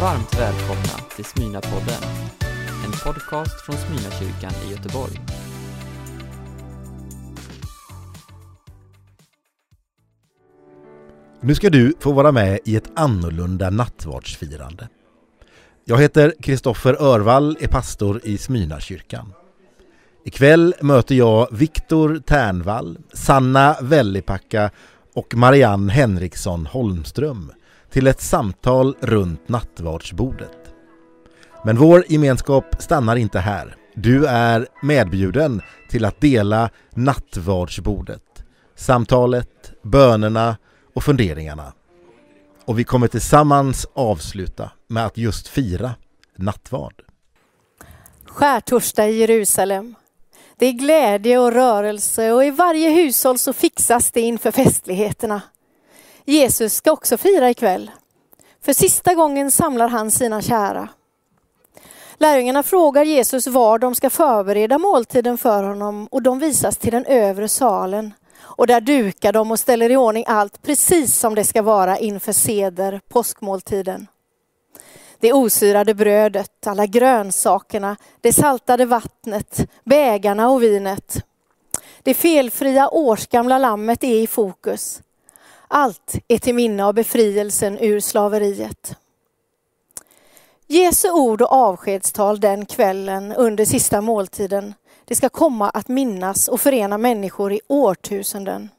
Varmt välkomna till Smyna-podden, en podcast från Smyna-kyrkan i Göteborg. Nu ska du få vara med i ett annorlunda nattvardsfirande. Jag heter Kristoffer Örvall, är pastor i Smyna-kyrkan. Ikväll möter jag Viktor Ternvall, Sanna Vellipacka och Marianne Henriksson Holmström till ett samtal runt nattvardsbordet. Men vår gemenskap stannar inte här. Du är medbjuden till att dela nattvardsbordet. Samtalet, bönerna och funderingarna. Och vi kommer tillsammans avsluta med att just fira nattvard. Skärtorsdag i Jerusalem. Det är glädje och rörelse och i varje hushåll så fixas det inför festligheterna. Jesus ska också fira ikväll. För sista gången samlar han sina kära. Lärjungarna frågar Jesus var de ska förbereda måltiden för honom och de visas till den övre salen. Och där dukar de och ställer i ordning allt precis som det ska vara inför seder, påskmåltiden. Det osyrade brödet, alla grönsakerna, det saltade vattnet, bägarna och vinet. Det felfria årsgamla lammet är i fokus. Allt är till minne av befrielsen ur slaveriet. Jesu ord och avskedstal den kvällen under sista måltiden, det ska komma att minnas och förena människor i årtusenden.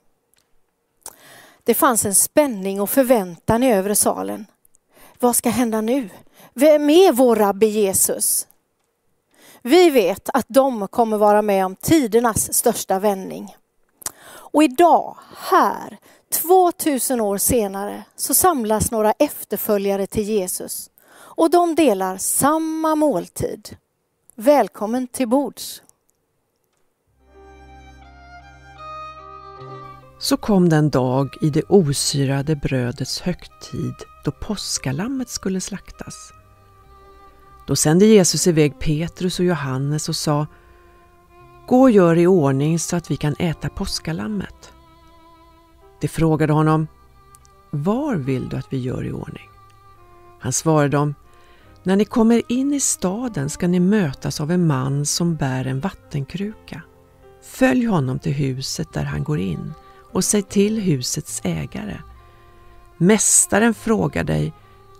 Det fanns en spänning och förväntan i övre salen. Vad ska hända nu? Vem är vår rabbi Jesus? Vi vet att de kommer vara med om tidernas största vändning. Och idag, här, 2000 år senare, så samlas några efterföljare till Jesus och de delar samma måltid. Välkommen till bords. Så kom den dag i det osyrade brödets högtid då påskalammet skulle slaktas. Då sände Jesus iväg Petrus och Johannes och sa Gå och gör i ordning så att vi kan äta påskalammet. De frågade honom Var vill du att vi gör i ordning? Han svarade dem När ni kommer in i staden ska ni mötas av en man som bär en vattenkruka. Följ honom till huset där han går in och säg till husets ägare. Mästaren frågar dig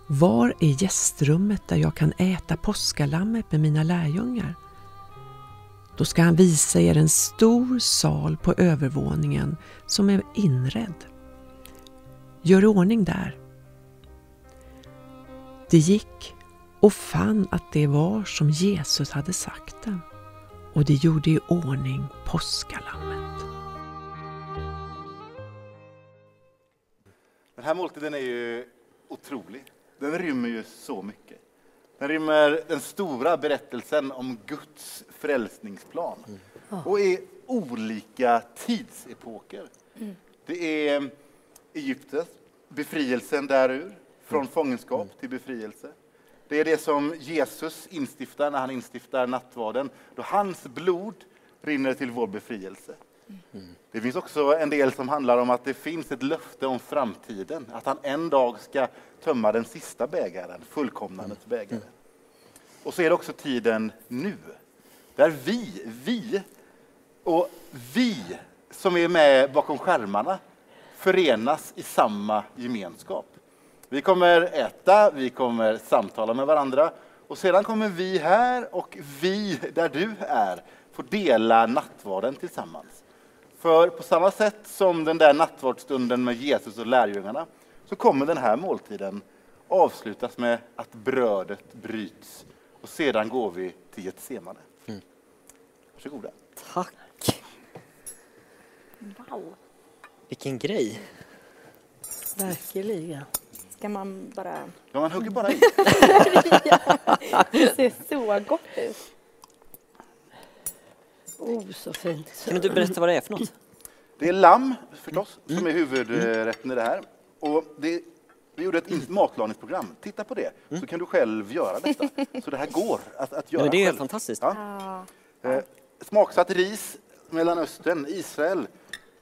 var är gästrummet där jag kan äta påskalammet med mina lärjungar? Då ska han visa er en stor sal på övervåningen som är inredd. Gör i ordning där. Det gick och fann att det var som Jesus hade sagt det och de gjorde i ordning påskalammet. Den här måltiden är ju otrolig. Den rymmer ju så mycket. Den rymmer den stora berättelsen om Guds frälsningsplan och i olika tidsepoker. Det är Egypten, befrielsen därur, från fångenskap till befrielse. Det är det som Jesus instiftar när han instiftar nattvarden, då hans blod rinner till vår befrielse. Det finns också en del som handlar om att det finns ett löfte om framtiden, att han en dag ska tömma den sista bägaren, fullkomnandets bägare. Och så är det också tiden nu, där vi, vi och vi som är med bakom skärmarna förenas i samma gemenskap. Vi kommer äta, vi kommer samtala med varandra och sedan kommer vi här och vi där du är få dela nattvarden tillsammans. För på samma sätt som den där nattvardsstunden med Jesus och lärjungarna så kommer den här måltiden avslutas med att brödet bryts och sedan går vi till Getsemane. Mm. Varsågoda. Tack. Wow. Vilken grej. Verkligen. Ska man bara... Ja, man hugger bara i. det ser så gott ut. Oh, så fint. Kan du inte berätta vad det är för något? Det är lamm förstås, som är huvudrätten i det här. Och det, vi gjorde ett matlagningsprogram. Titta på det, så kan du själv göra detta. Så det här går att, att göra Men det är själv. fantastiskt. Ja. Eh, smaksatt ris, Mellanöstern, Israel.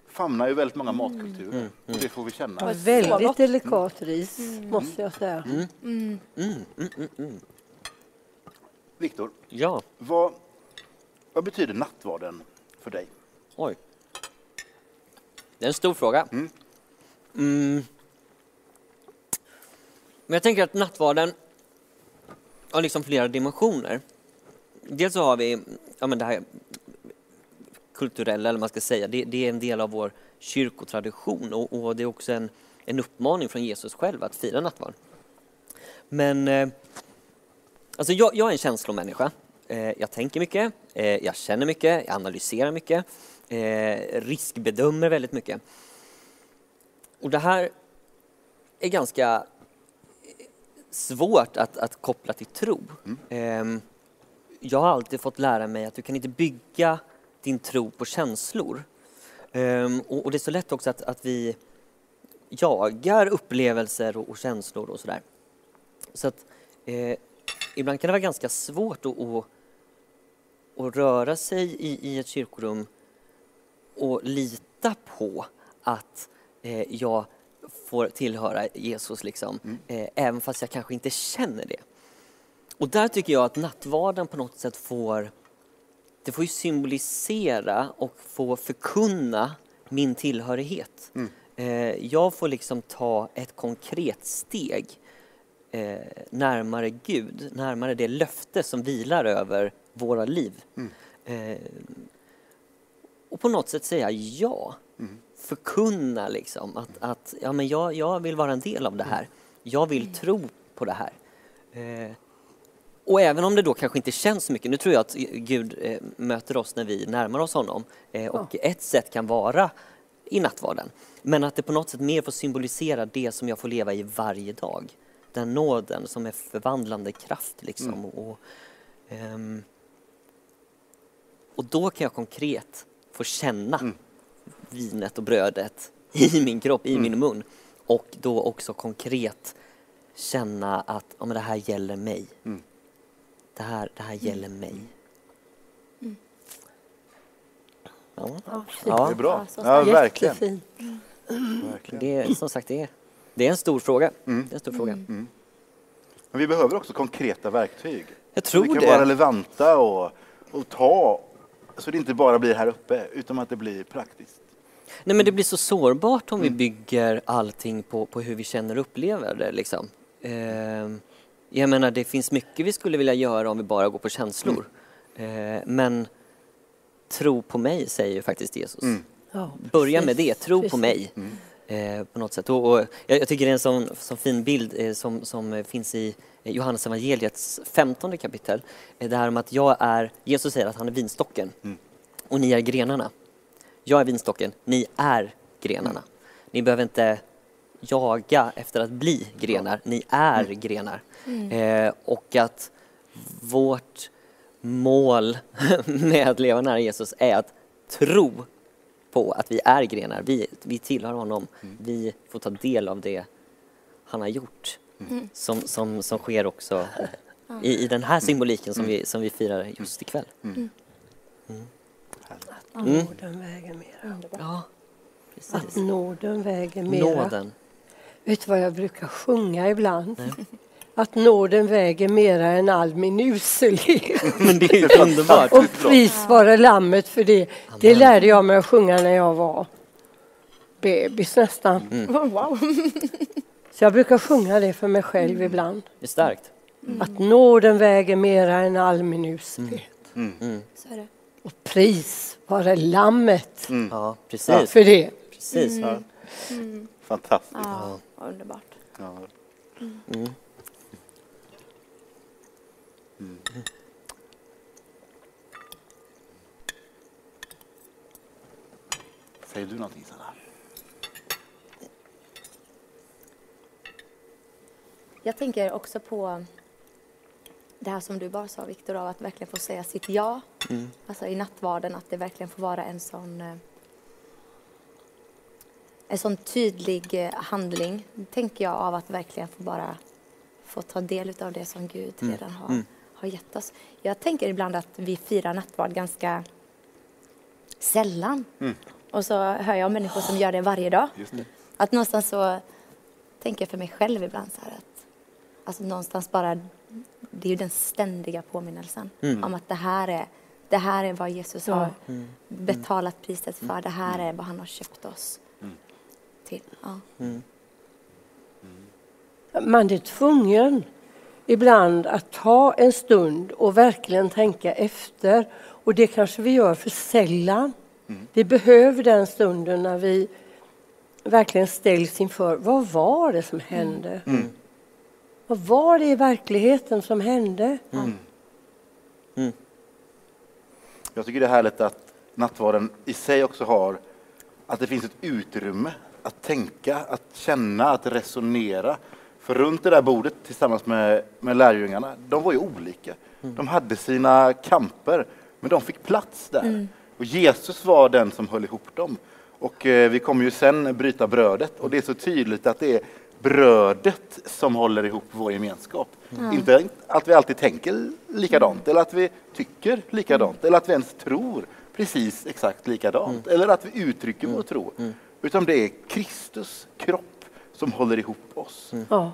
famnar ju väldigt många matkulturer. Mm, Och det får vi känna. Ja, väldigt delikat ris, måste jag säga. Mm, mm, mm, mm. Viktor, Ja, vad, vad betyder nattvarden för dig? oj. Det är en stor fråga. Mm. Mm. Men jag tänker att nattvarden har liksom flera dimensioner. Dels så har vi ja, men det här kulturella, eller man ska säga, det, det är en del av vår kyrkotradition och, och det är också en, en uppmaning från Jesus själv att fira nattvard. Men eh, alltså jag, jag är en känslomänniska. Eh, jag tänker mycket, eh, jag känner mycket, jag analyserar mycket, eh, riskbedömer väldigt mycket. Och det här är ganska svårt att, att koppla till tro. Ehm, jag har alltid fått lära mig att du kan inte bygga din tro på känslor. Ehm, och, och det är så lätt också att, att vi jagar upplevelser och, och känslor och sådär. Så att eh, ibland kan det vara ganska svårt att, att, att röra sig i, i ett kyrkorum och lita på att eh, jag får tillhöra Jesus, liksom, eh, även fast jag kanske inte känner det. Och där tycker jag att nattvarden på något sätt får, det får symbolisera och få förkunna min tillhörighet. Eh, jag får liksom ta ett konkret steg eh, närmare Gud, närmare det löfte som vilar över våra liv. Eh, och på något sätt säga ja. Förkunna liksom att, att ja, men jag, jag vill vara en del av det här. Jag vill tro på det här. Eh, och även om det då kanske inte känns så mycket, nu tror jag att Gud eh, möter oss när vi närmar oss honom. Eh, och ett sätt kan vara i nattvarden. Men att det på något sätt mer får symbolisera det som jag får leva i varje dag. Den nåden som är förvandlande kraft liksom. Och, ehm, och då kan jag konkret få känna vinet och brödet i min kropp, i min mun. Och då också konkret känna att ja, men det här gäller mig. Det, här, det här gäller mig. Ja, Ja, Det är bra. Ja, verkligen. Verkligen. det är som sagt det är, det är en stor fråga. Det är en stor fråga. Men vi behöver också konkreta verktyg. Jag tror vi kan det. vara relevanta och, och ta, så det inte bara blir här uppe, utan att det blir praktiskt. Nej men det blir så sårbart om vi bygger allting på, på hur vi känner och upplever det liksom. Ehm, jag menar det finns mycket vi skulle vilja göra om vi bara går på känslor. Ehm, men tro på mig säger ju faktiskt Jesus. Ja, Börja med det, tro på precis. mig. Eh, på något sätt. Och, och jag, jag tycker det är en sån, sån fin bild eh, som, som eh, finns i eh, Johannes evangeliets femtonde kapitel. Eh, det här om att jag är, Jesus säger att han är vinstocken och ni är grenarna. Jag är vinstocken, ni är grenarna. Ni behöver inte jaga efter att bli grenar, ni är grenar. Eh, och att vårt mål med att leva nära Jesus är att tro på att vi är grenar, vi, vi tillhör honom, vi får ta del av det han har gjort. Som, som, som sker också i, i den här symboliken som, vi, som vi firar just ikväll. Nåden väger mera. Ja, Att precis. nåden väger mera. Nåden. Vet du vad jag brukar sjunga ibland? Att nåden väger mera än all min uselhet. Men det är ju underbart. Och pris vare lammet för det. Det lärde jag mig att sjunga när jag var bebis nästan. Mm. Wow. Så jag brukar sjunga det för mig själv ibland. Det är starkt. Att nåden väger mera än all min uselhet. Så är det. Och pris vare lammet Ja, precis. för det. precis. Ja. Fantastiskt. Ja, underbart. Ja. Mm. Säger du någonting Sanna? Jag tänker också på det här som du bara sa Viktor, av att verkligen få säga sitt ja. Alltså i nattvarden, att det verkligen får vara en sån eh, en sån tydlig eh, handling, tänker jag, av att verkligen få bara få ta del av det som Gud redan har, har gett oss. Jag tänker ibland att vi firar nattvard ganska sällan. Och så hör jag om människor som gör det varje dag. Det. Att någonstans så tänker jag för mig själv ibland så här att alltså någonstans bara det är ju den ständiga påminnelsen om att det här är det här är vad Jesus har betalat priset för. Det här är vad han har köpt oss till. Ja. Man är tvungen ibland att ta en stund och verkligen tänka efter. Och det kanske vi gör för sällan. Vi behöver den stunden när vi verkligen ställs inför vad var det som hände? Vad var det i verkligheten som hände? Jag tycker det är härligt att nattvarden i sig också har att det finns ett utrymme att tänka, att känna, att resonera. För runt det där bordet tillsammans med, med lärjungarna, de var ju olika. De hade sina kamper, men de fick plats där. Och Jesus var den som höll ihop dem. Och eh, vi kommer ju sen bryta brödet och det är så tydligt att det är brödet som håller ihop vår gemenskap. Inte att vi alltid tänker likadant eller att vi tycker likadant eller att vi ens tror precis exakt likadant eller att vi uttrycker vår tro. Utan det är Kristus kropp som håller ihop oss. Ja.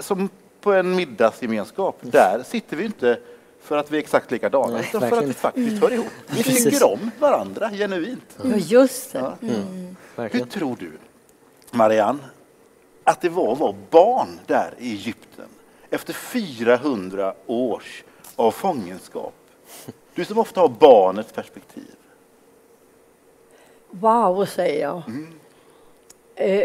Som på en middagsgemenskap, där sitter vi inte för att vi är exakt likadana Nej, utan för att vi faktiskt hör ihop. Vi Precis. tycker om varandra genuint. ja, just det. Ja. Hur Verkligen. tror du, Marianne, att det var att vara barn där i Egypten efter 400 års av fångenskap? Du som ofta har barnets perspektiv. Wow, säger jag. Eh,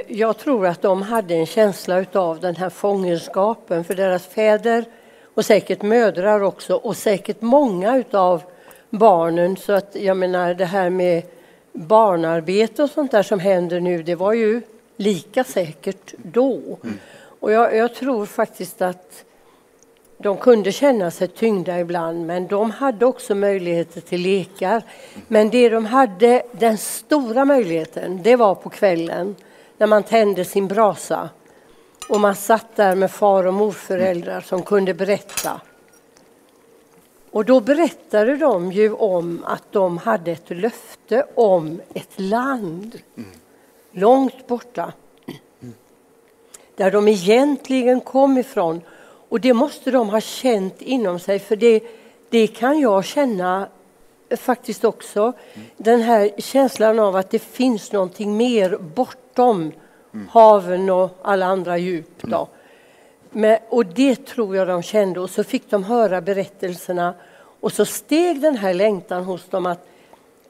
Jag tror att de hade en känsla av den här fångenskapen för deras fäder och säkert mödrar också och säkert många av barnen. Så att jag menar det här med barnarbete och sånt där som händer nu, det var ju lika säkert då. Och jag, jag tror faktiskt att de kunde känna sig tyngda ibland, men de hade också möjligheter till lekar. Men det de hade, den stora möjligheten, det var på kvällen när man tände sin brasa och man satt där med far och morföräldrar som kunde berätta. Och då berättade de ju om att de hade ett löfte om ett land långt borta där de egentligen kom ifrån. Och det måste de ha känt inom sig, för det, det kan jag känna faktiskt också. Den här känslan av att det finns någonting mer bortom haven och alla andra djup. Då. Men, och det tror jag de kände och så fick de höra berättelserna och så steg den här längtan hos dem att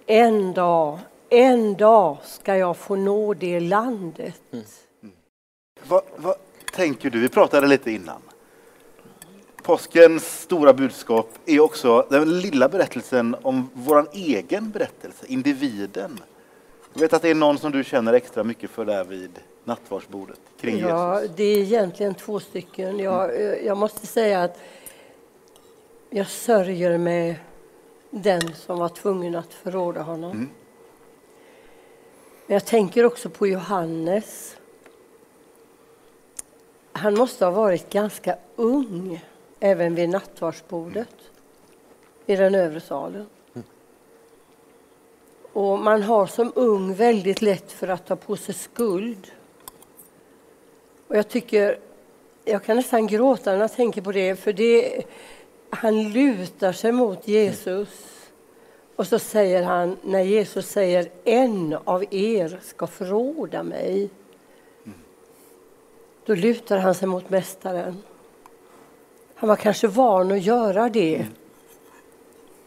en dag, en dag ska jag få nå det landet. Vad, vad tänker du? Vi pratade lite innan. Påskens stora budskap är också den lilla berättelsen om vår egen berättelse, individen. Jag vet att det är någon som du känner extra mycket för där vid nattvardsbordet kring Ja, Jesus. det är egentligen två stycken. Jag, eh, jag måste säga att jag sörjer med den som var tvungen att förråda honom. Mm. Men jag tänker också på Johannes. Han måste ha varit ganska ung även vid nattvardsbordet i den övre salen. Och man har som ung väldigt lätt för att ta på sig skuld. Och jag tycker, jag kan nästan gråta när jag tänker på det, för det, han lutar sig mot Jesus. Och så säger han, när Jesus säger en av er ska förråda mig. Då lutar han sig mot Mästaren. Han var kanske van att göra det.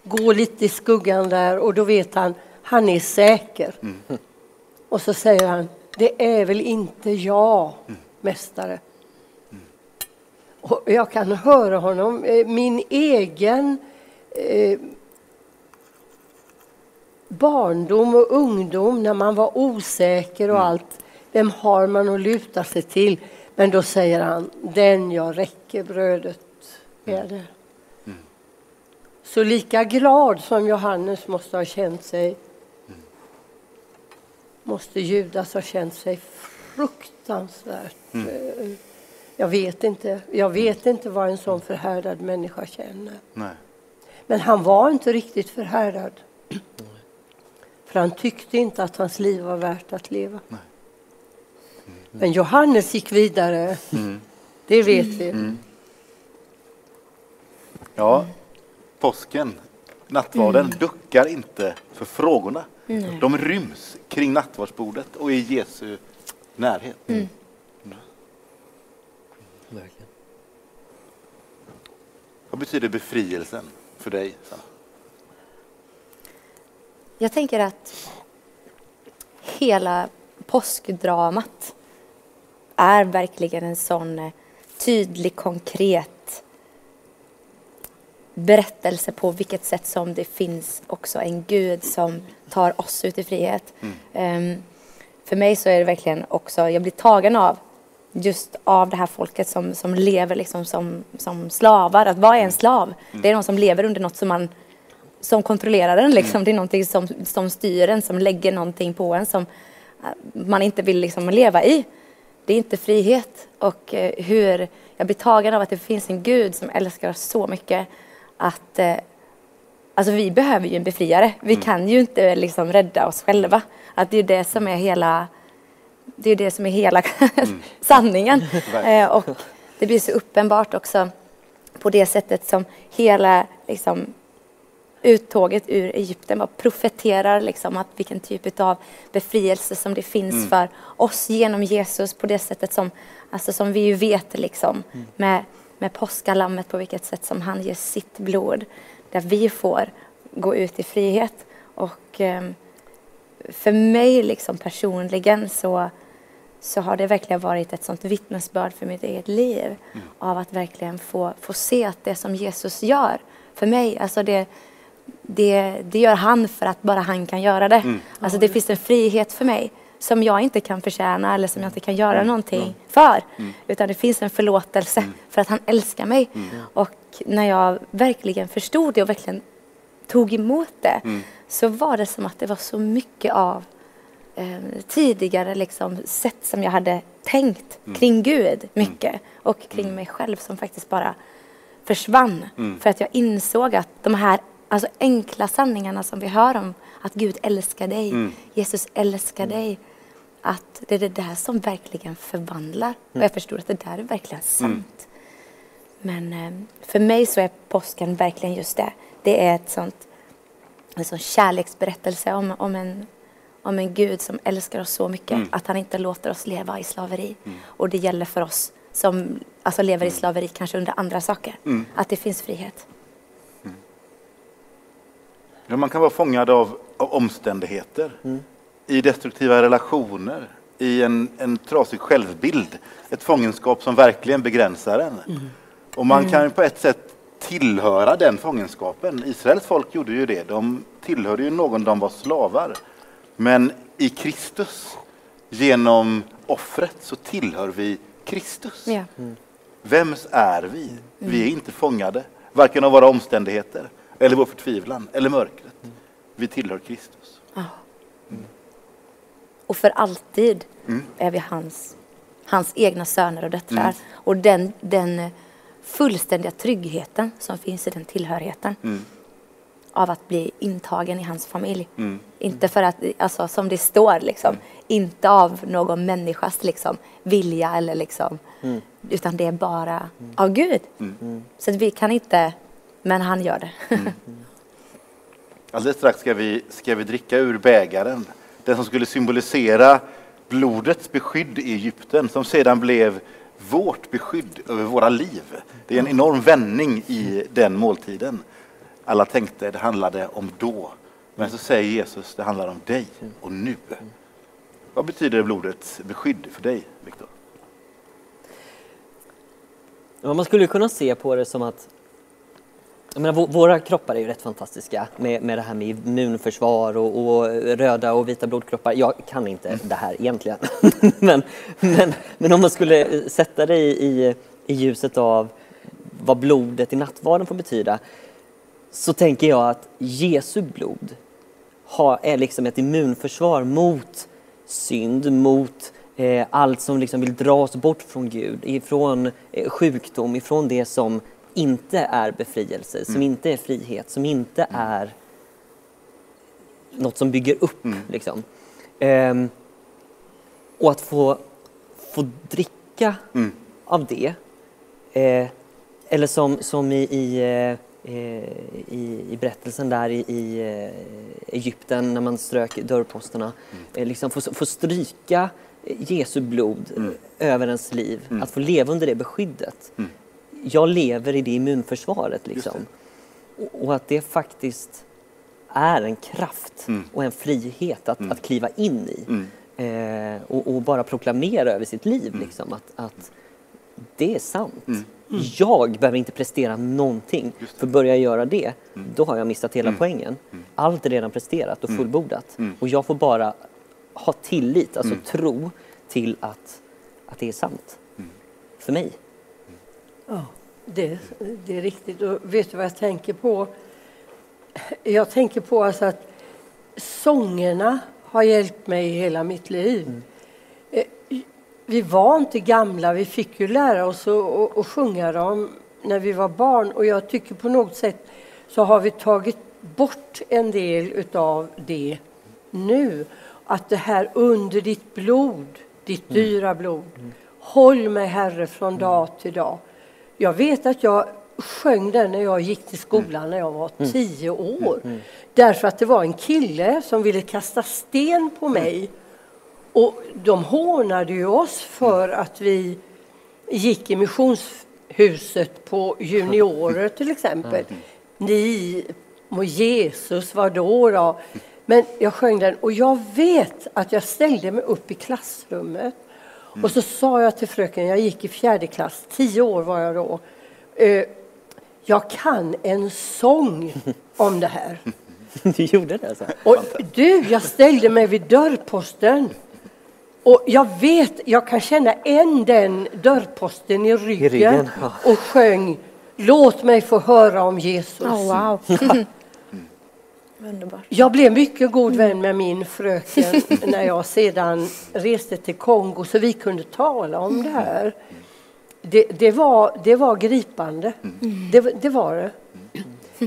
Gå lite i skuggan där och då vet han, han är säker. Och så säger han, det är väl inte jag, Mästare. Och jag kan höra honom, eh, min egen eh, barndom och ungdom när man var osäker och allt. Vem har man att luta sig till? Men då säger han, den jag räcker brödet är det. Så lika glad som Johannes måste ha känt sig måste Judas ha känt sig fruktansvärt. eh, Jag vet inte. Jag vet inte vad en sån förhärdad människa känner. Nej. Men han var inte riktigt förhärdad. För han tyckte inte att hans liv var värt att leva. Men Johannes gick vidare. Det vet vi. Ja, påsken, nattvarden, duckar inte för frågorna. De ryms kring nattvardsbordet och i Jesu närhet. Verkligen. Vad betyder befrielsen för dig? Sanna? Jag tänker att hela påskdramat är verkligen en sån eh, tydlig, konkret berättelse på vilket sätt som det finns också en Gud som tar oss ut i frihet. Ehm, för mig så är det verkligen också, jag blir tagen av just av det här folket som, som lever liksom som, som slavar. Att vad är en slav? Det är någon som lever under något som man som kontrollerar en. Liksom. Det är någonting som, som styr en, som lägger någonting på en som eh, man inte vill liksom leva i. Det är inte frihet. Och eh, hur jag blir tagen av att det finns en Gud som älskar oss så mycket att eh, Alltså vi behöver ju en befriare. Vi kan ju inte liksom rädda oss själva. Att det är det som är hela det är det som är hela sanningen. Eh, och det blir så uppenbart också på det sättet som hela liksom, uttåget ur Egypten bara profeterar liksom att vilken typ av befrielse som det finns för oss genom Jesus på det sättet som, alltså som vi ju vet liksom med, med påskalammet på vilket sätt som han ger sitt blod där vi får gå ut i frihet. Och ehm, för mig liksom personligen så, så har det verkligen varit ett sånt vittnesbörd för mitt eget liv av att verkligen få, få se att det som Jesus gör för mig, alltså det, det, det gör han för att bara han kan göra det. Alltså det finns en frihet för mig som jag inte kan förtjäna eller som jag inte kan göra någonting för. Utan det finns en förlåtelse för att han älskar mig. Och när jag verkligen förstod det och verkligen tog emot det så var det som att det var så mycket av eh, tidigare liksom, sätt som jag hade tänkt kring Gud mycket och kring mig själv som faktiskt bara försvann. För att jag insåg att de här alltså, enkla sanningarna som vi hör om att Gud älskar dig, Jesus älskar dig. Att det är det där som verkligen förvandlar. Och jag förstod att det där är verkligen sant. Men eh, för mig så är påsken verkligen just det. Det är ett sånt, en sån kärleksberättelse om, om, en, om en Gud som älskar oss så mycket att han inte låter oss leva i slaveri. Och det gäller för oss som alltså lever i slaveri kanske under andra saker. Att det finns frihet. Ja, man kan vara fångad av, av omständigheter, i destruktiva relationer, i en, en trasig självbild. Ett fångenskap som verkligen begränsar en. Och man kan ju på ett sätt tillhöra den fångenskapen. Israels folk gjorde ju det. De tillhörde ju någon de var slavar. Men i Kristus, genom offret, så tillhör vi Kristus. Ja. Vems är vi? Vi är inte fångade, varken av våra omständigheter, eller vår förtvivlan, eller mörkret. Vi tillhör Kristus. Och för alltid är vi hans, hans egna söner och döttrar. Och den, den fullständiga tryggheten som finns i den tillhörigheten av att bli intagen i hans familj. Inte för att, alltså som det står, liksom, inte av någon människas liksom, vilja eller liksom, utan det är bara av Gud. Så att vi kan inte, men han gör det. Alldeles strax ska vi, ska vi dricka ur bägaren, den som skulle symbolisera blodets beskydd i Egypten, som sedan blev vårt beskydd över våra liv. Det är en enorm vändning i den måltiden. Alla tänkte det handlade om då, men så säger Jesus det handlar om dig och nu. Vad betyder blodets beskydd för dig, Viktor? Man skulle kunna se på det som att jag menar, vå- våra kroppar är ju rätt fantastiska med, med det här med immunförsvar och, och röda och vita blodkroppar. Jag kan inte det här egentligen. men, men, men om man skulle sätta det i, i, i ljuset av vad blodet i nattvarden får betyda så tänker jag att Jesu blod har, är liksom ett immunförsvar mot synd, mot eh, allt som liksom vill dra oss bort från Gud, ifrån eh, sjukdom, ifrån det som inte är befrielse, som inte är frihet, som inte är något som bygger upp. Liksom. Ehm, och att få, få dricka av det. Eh, eller som, som i, i, eh, i, i berättelsen där i, i eh, Egypten när man strök dörrposterna. Eh, liksom få, få stryka Jesu blod eh, över ens liv. Att få leva under det beskyddet. Jag lever i det immunförsvaret. Liksom. Och, och att det faktiskt är en kraft och en frihet att, att kliva in i. Eh, och, och bara proklamera över sitt liv liksom, att, att det är sant. Jag behöver inte prestera någonting. För börjar jag göra det, då har jag missat hela poängen. Allt är redan presterat och fullbordat. Och jag får bara ha tillit, alltså tro till att, att det är sant. För mig. Ja, det, det är riktigt. Och vet du vad jag tänker på? Jag tänker på alltså att sångerna har hjälpt mig hela mitt liv. Eh, Vi var inte gamla, vi fick ju lära oss att, att, sjunga dem när vi var barn och jag tycker på något sätt så har vi tagit bort en del utav det nu. Att det här under ditt blod, ditt dyra blod, håll mig Herre från dag till dag. Jag vet att jag sjöng den när jag gick till skolan när jag var tio år. Därför att det var en kille som ville kasta sten på mig. Och de hånade ju oss för att vi gick i missionshuset på juniorer till exempel. Ni och Jesus, vad då? då? Men jag sjöng den och jag vet att jag ställde mig upp i klassrummet och så sa jag till fröken, jag gick i fjärde klass, tio år var jag då. Eh, jag kan en sång om det här. Du gjorde det alltså? Och du, jag ställde mig vid dörrposten. Och jag vet, jag kan känna än den dörrposten i ryggen, ryggen, ja. och sjöng Låt mig få höra om Jesus. Oh, wow. Underbart. Jag blev mycket god vän med min fröken när jag sedan reste till Kongo så vi kunde tala om det här. Det, det, var, det var gripande. Det, det var det.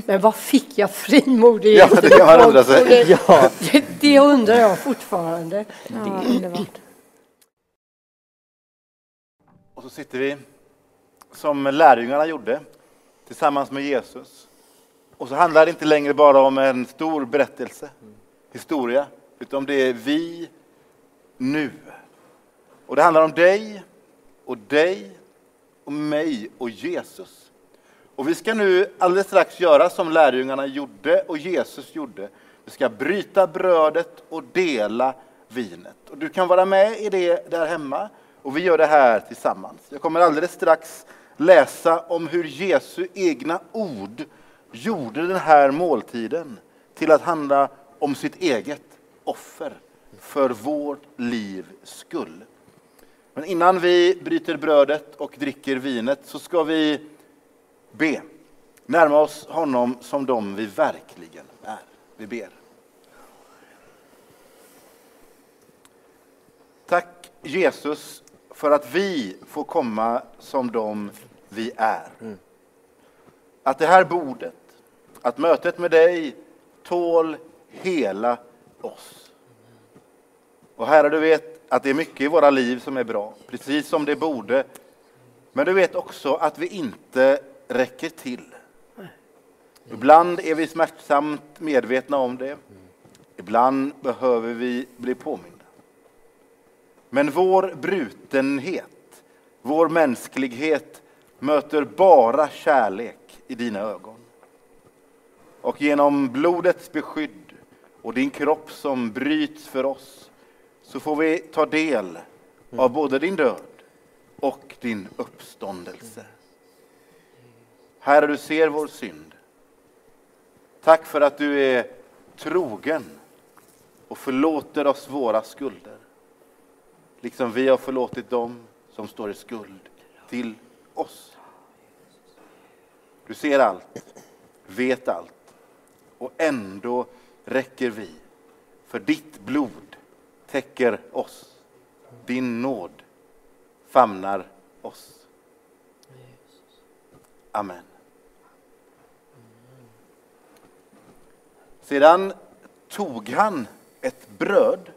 Men vad fick jag frimodighet Ja, det kan man sig. Ja. Det, det undrar jag fortfarande. Ja, underbart. Och så sitter vi som lärjungarna gjorde tillsammans med Jesus. Och så handlar det inte längre bara om en stor berättelse, historia, utan det är vi nu. Och det handlar om dig och dig och mig och Jesus. Och vi ska nu alldeles strax göra som lärjungarna gjorde och Jesus gjorde. Vi ska bryta brödet och dela vinet. Och du kan vara med i det där hemma och vi gör det här tillsammans. Jag kommer alldeles strax läsa om hur Jesu egna ord gjorde den här måltiden till att handla om sitt eget offer för vårt livs skull. Men innan vi bryter brödet och dricker vinet så ska vi be. Närma oss honom som de vi verkligen är. Vi ber. Tack Jesus för att vi får komma som de vi är. Mm. Att det här bordet, att mötet med dig tål hela oss. Och Herre, du vet att det är mycket i våra liv som är bra, precis som det borde. Men du vet också att vi inte räcker till. Ibland är vi smärtsamt medvetna om det. Ibland behöver vi bli påminda. Men vår brutenhet, vår mänsklighet möter bara kärlek i dina ögon. Och genom blodets beskydd och din kropp som bryts för oss så får vi ta del av både din död och din uppståndelse. Herre, du ser vår synd. Tack för att du är trogen och förlåter oss våra skulder. Liksom vi har förlåtit dem som står i skuld till oss. Du ser allt, vet allt och ändå räcker vi. För ditt blod täcker oss. Din nåd famnar oss. Amen. Sedan tog han ett bröd,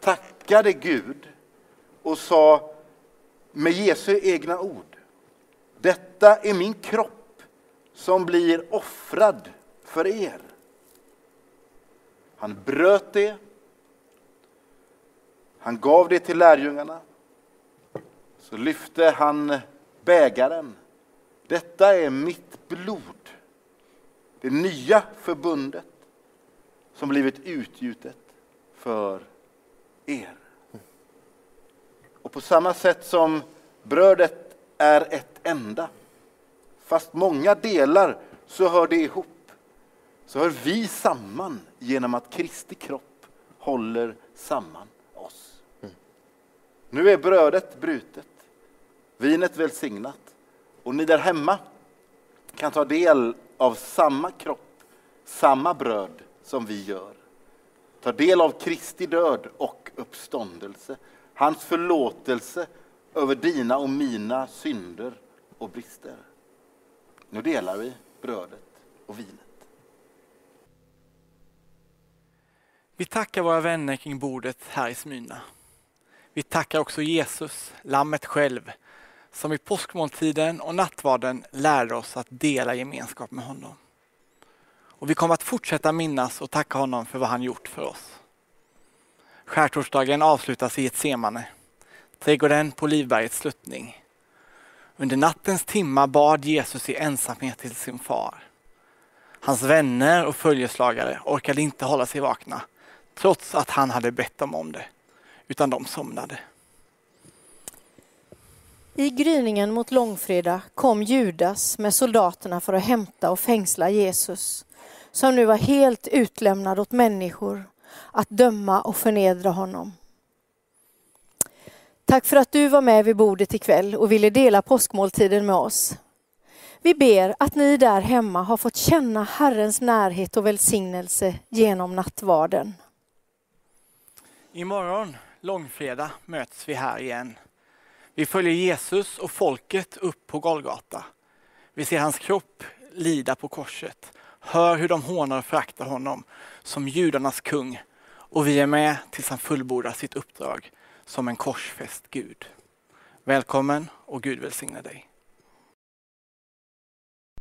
tackade Gud och sa med Jesu egna ord. Detta är min kropp som blir offrad för er. Han bröt det. Han gav det till lärjungarna. Så lyfte han bägaren. Detta är mitt blod. Det nya förbundet som blivit utgjutet för er. Och på samma sätt som brödet är ett enda, fast många delar så hör det ihop, så hör vi samman genom att Kristi kropp håller samman oss. Nu är brödet brutet, vinet välsignat och ni där hemma kan ta del av samma kropp, samma bröd som vi gör. Ta del av Kristi död och uppståndelse, hans förlåtelse över dina och mina synder och brister. Nu delar vi brödet och vinet. Vi tackar våra vänner kring bordet här i Smyrna. Vi tackar också Jesus, Lammet själv, som i påskmåltiden och nattvarden lärde oss att dela gemenskap med honom. Och vi kommer att fortsätta minnas och tacka honom för vad han gjort för oss. Skärtorsdagen avslutas i ett semane, trädgården på Livbergets sluttning. Under nattens timma bad Jesus i ensamhet till sin far. Hans vänner och följeslagare orkade inte hålla sig vakna, trots att han hade bett dem om det, utan de somnade. I gryningen mot långfredag kom Judas med soldaterna för att hämta och fängsla Jesus, som nu var helt utlämnad åt människor att döma och förnedra honom. Tack för att du var med vid bordet ikväll och ville dela påskmåltiden med oss. Vi ber att ni där hemma har fått känna Herrens närhet och välsignelse genom nattvarden. Imorgon, långfredag, möts vi här igen. Vi följer Jesus och folket upp på Golgata. Vi ser hans kropp lida på korset, hör hur de hånar och föraktar honom som judarnas kung och vi är med tills han fullbordar sitt uppdrag som en korsfäst Gud. Välkommen och Gud välsigne dig.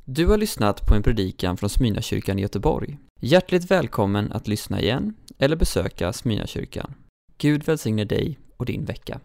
Du har lyssnat på en predikan från Smyrnakyrkan i Göteborg. Hjärtligt välkommen att lyssna igen eller besöka Smyrnakyrkan. Gud välsigne dig och din vecka.